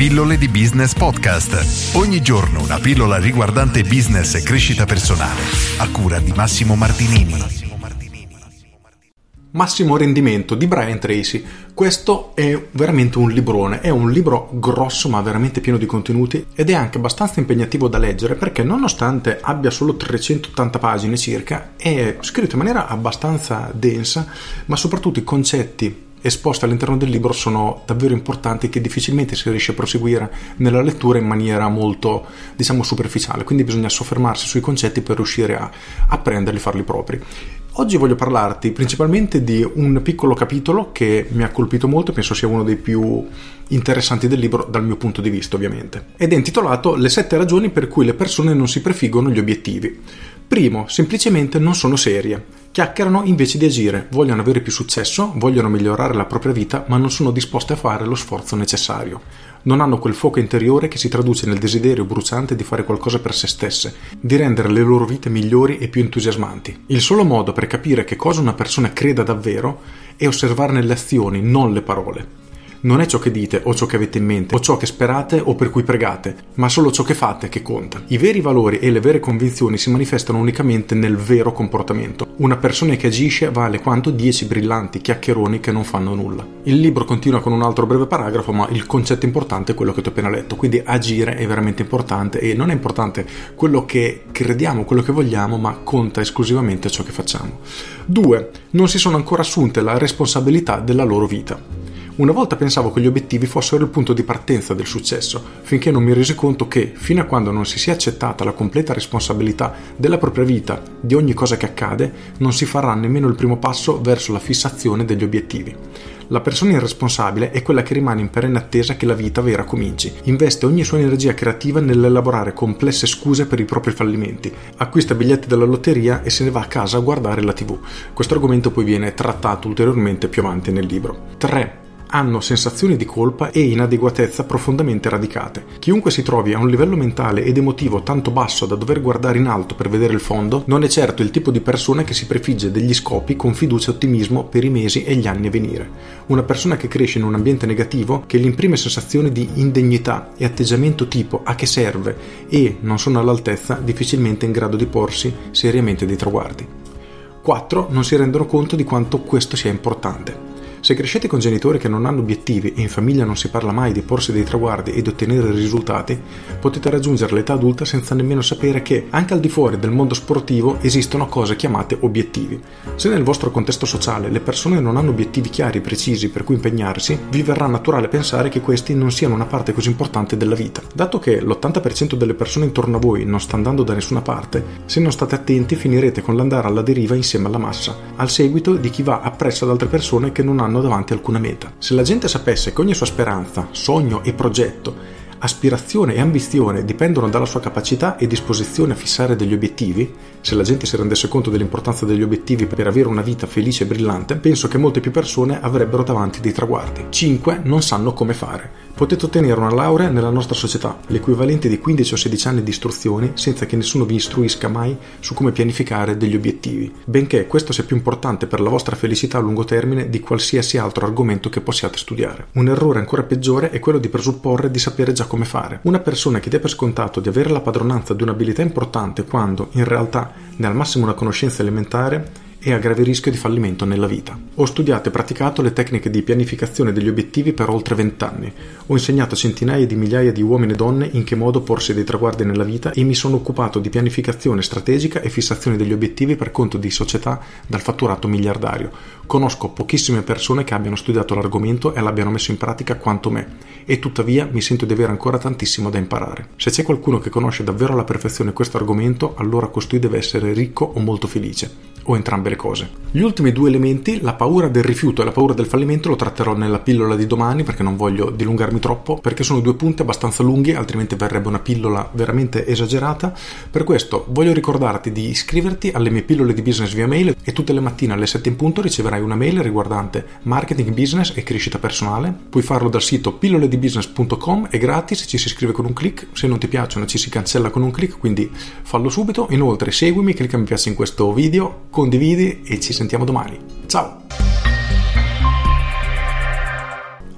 Pillole di Business Podcast. Ogni giorno una pillola riguardante business e crescita personale. A cura di Massimo Martinini. Massimo rendimento di Brian Tracy. Questo è veramente un librone, è un libro grosso ma veramente pieno di contenuti ed è anche abbastanza impegnativo da leggere perché nonostante abbia solo 380 pagine circa è scritto in maniera abbastanza densa ma soprattutto i concetti esposte all'interno del libro sono davvero importanti che difficilmente si riesce a proseguire nella lettura in maniera molto diciamo superficiale quindi bisogna soffermarsi sui concetti per riuscire a, a prenderli e farli propri Oggi voglio parlarti principalmente di un piccolo capitolo che mi ha colpito molto penso sia uno dei più interessanti del libro dal mio punto di vista ovviamente. Ed è intitolato Le sette ragioni per cui le persone non si prefiggono gli obiettivi. Primo, semplicemente non sono serie. Chiacchierano invece di agire, vogliono avere più successo, vogliono migliorare la propria vita, ma non sono disposte a fare lo sforzo necessario. Non hanno quel fuoco interiore che si traduce nel desiderio bruciante di fare qualcosa per se stesse, di rendere le loro vite migliori e più entusiasmanti. Il solo modo per capire che cosa una persona creda davvero è osservarne le azioni, non le parole non è ciò che dite o ciò che avete in mente o ciò che sperate o per cui pregate, ma solo ciò che fate che conta. I veri valori e le vere convinzioni si manifestano unicamente nel vero comportamento. Una persona che agisce vale quanto dieci brillanti chiacchieroni che non fanno nulla. Il libro continua con un altro breve paragrafo, ma il concetto importante è quello che ti ho appena letto, quindi agire è veramente importante e non è importante quello che crediamo, quello che vogliamo, ma conta esclusivamente ciò che facciamo. 2. Non si sono ancora assunte la responsabilità della loro vita. Una volta pensavo che gli obiettivi fossero il punto di partenza del successo, finché non mi resi conto che, fino a quando non si sia accettata la completa responsabilità della propria vita, di ogni cosa che accade, non si farà nemmeno il primo passo verso la fissazione degli obiettivi. La persona irresponsabile è quella che rimane in perenne attesa che la vita vera cominci. Investe ogni sua energia creativa nell'elaborare complesse scuse per i propri fallimenti. Acquista biglietti della lotteria e se ne va a casa a guardare la TV. Questo argomento poi viene trattato ulteriormente più avanti nel libro. 3 hanno sensazioni di colpa e inadeguatezza profondamente radicate. Chiunque si trovi a un livello mentale ed emotivo tanto basso da dover guardare in alto per vedere il fondo, non è certo il tipo di persona che si prefigge degli scopi con fiducia e ottimismo per i mesi e gli anni a venire. Una persona che cresce in un ambiente negativo, che gli imprime sensazioni di indegnità e atteggiamento tipo a che serve e non sono all'altezza, difficilmente in grado di porsi seriamente dei traguardi. 4. Non si rendono conto di quanto questo sia importante. Se crescete con genitori che non hanno obiettivi e in famiglia non si parla mai di porsi dei traguardi e di ottenere risultati, potete raggiungere l'età adulta senza nemmeno sapere che, anche al di fuori del mondo sportivo, esistono cose chiamate obiettivi. Se nel vostro contesto sociale le persone non hanno obiettivi chiari e precisi per cui impegnarsi, vi verrà naturale pensare che questi non siano una parte così importante della vita. Dato che l'80% delle persone intorno a voi non sta andando da nessuna parte, se non state attenti finirete con l'andare alla deriva insieme alla massa, al seguito di chi va appresso ad altre persone che non hanno hanno davanti alcuna meta. Se la gente sapesse che ogni sua speranza, sogno e progetto aspirazione e ambizione dipendono dalla sua capacità e disposizione a fissare degli obiettivi, se la gente si rendesse conto dell'importanza degli obiettivi per avere una vita felice e brillante, penso che molte più persone avrebbero davanti dei traguardi. 5. Non sanno come fare. Potete ottenere una laurea nella nostra società, l'equivalente di 15 o 16 anni di istruzione, senza che nessuno vi istruisca mai su come pianificare degli obiettivi, benché questo sia più importante per la vostra felicità a lungo termine di qualsiasi altro argomento che possiate studiare. Un errore ancora peggiore è quello di presupporre di sapere già come fare. Una persona che dia per scontato di avere la padronanza di un'abilità importante quando, in realtà, ne ha al massimo una conoscenza elementare, e a grave rischio di fallimento nella vita. Ho studiato e praticato le tecniche di pianificazione degli obiettivi per oltre vent'anni. Ho insegnato a centinaia di migliaia di uomini e donne in che modo porsi dei traguardi nella vita e mi sono occupato di pianificazione strategica e fissazione degli obiettivi per conto di società dal fatturato miliardario. Conosco pochissime persone che abbiano studiato l'argomento e l'abbiano messo in pratica quanto me, e tuttavia mi sento di avere ancora tantissimo da imparare. Se c'è qualcuno che conosce davvero alla perfezione questo argomento, allora costui deve essere ricco o molto felice o entrambe le cose. Gli ultimi due elementi, la paura del rifiuto e la paura del fallimento, lo tratterò nella pillola di domani perché non voglio dilungarmi troppo, perché sono due punti abbastanza lunghi, altrimenti verrebbe una pillola veramente esagerata. Per questo voglio ricordarti di iscriverti alle mie pillole di business via mail e tutte le mattine alle 7 in punto riceverai una mail riguardante marketing, business e crescita personale. Puoi farlo dal sito pilloledibusiness.com, è gratis, ci si iscrive con un clic, se non ti piacciono ci si cancella con un clic, quindi fallo subito. Inoltre seguimi, clicca mi piace in questo video, condividi e ci sentiamo domani. Ciao!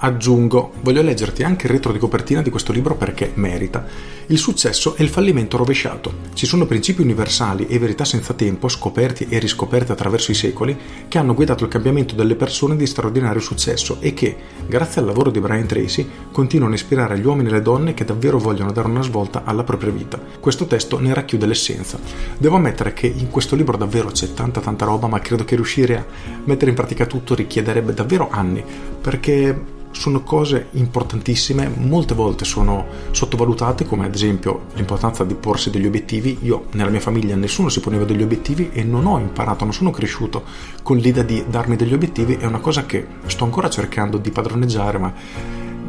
Aggiungo, voglio leggerti anche il retro di copertina di questo libro perché merita. Il successo è il fallimento rovesciato. Ci sono principi universali e verità senza tempo, scoperti e riscoperti attraverso i secoli, che hanno guidato il cambiamento delle persone di straordinario successo e che, grazie al lavoro di Brian Tracy, continuano a ispirare gli uomini e le donne che davvero vogliono dare una svolta alla propria vita. Questo testo ne racchiude l'essenza. Devo ammettere che in questo libro davvero c'è tanta tanta roba, ma credo che riuscire a mettere in pratica tutto richiederebbe davvero anni, perché sono cose importantissime, molte volte sono sottovalutate, come ad esempio l'importanza di porsi degli obiettivi. Io nella mia famiglia nessuno si poneva degli obiettivi e non ho imparato, non sono cresciuto con l'idea di darmi degli obiettivi, è una cosa che sto ancora cercando di padroneggiare, ma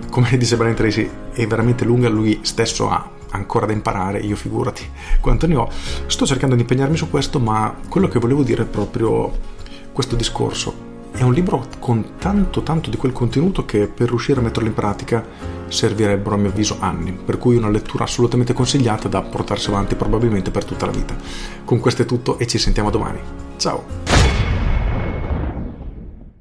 come dice Brian Tracy è veramente lunga, lui stesso ha ancora da imparare, io figurati quanto ne ho. Sto cercando di impegnarmi su questo, ma quello che volevo dire è proprio questo discorso è un libro con tanto tanto di quel contenuto che per riuscire a metterlo in pratica servirebbero a mio avviso anni, per cui una lettura assolutamente consigliata da portarsi avanti probabilmente per tutta la vita. Con questo è tutto e ci sentiamo domani. Ciao!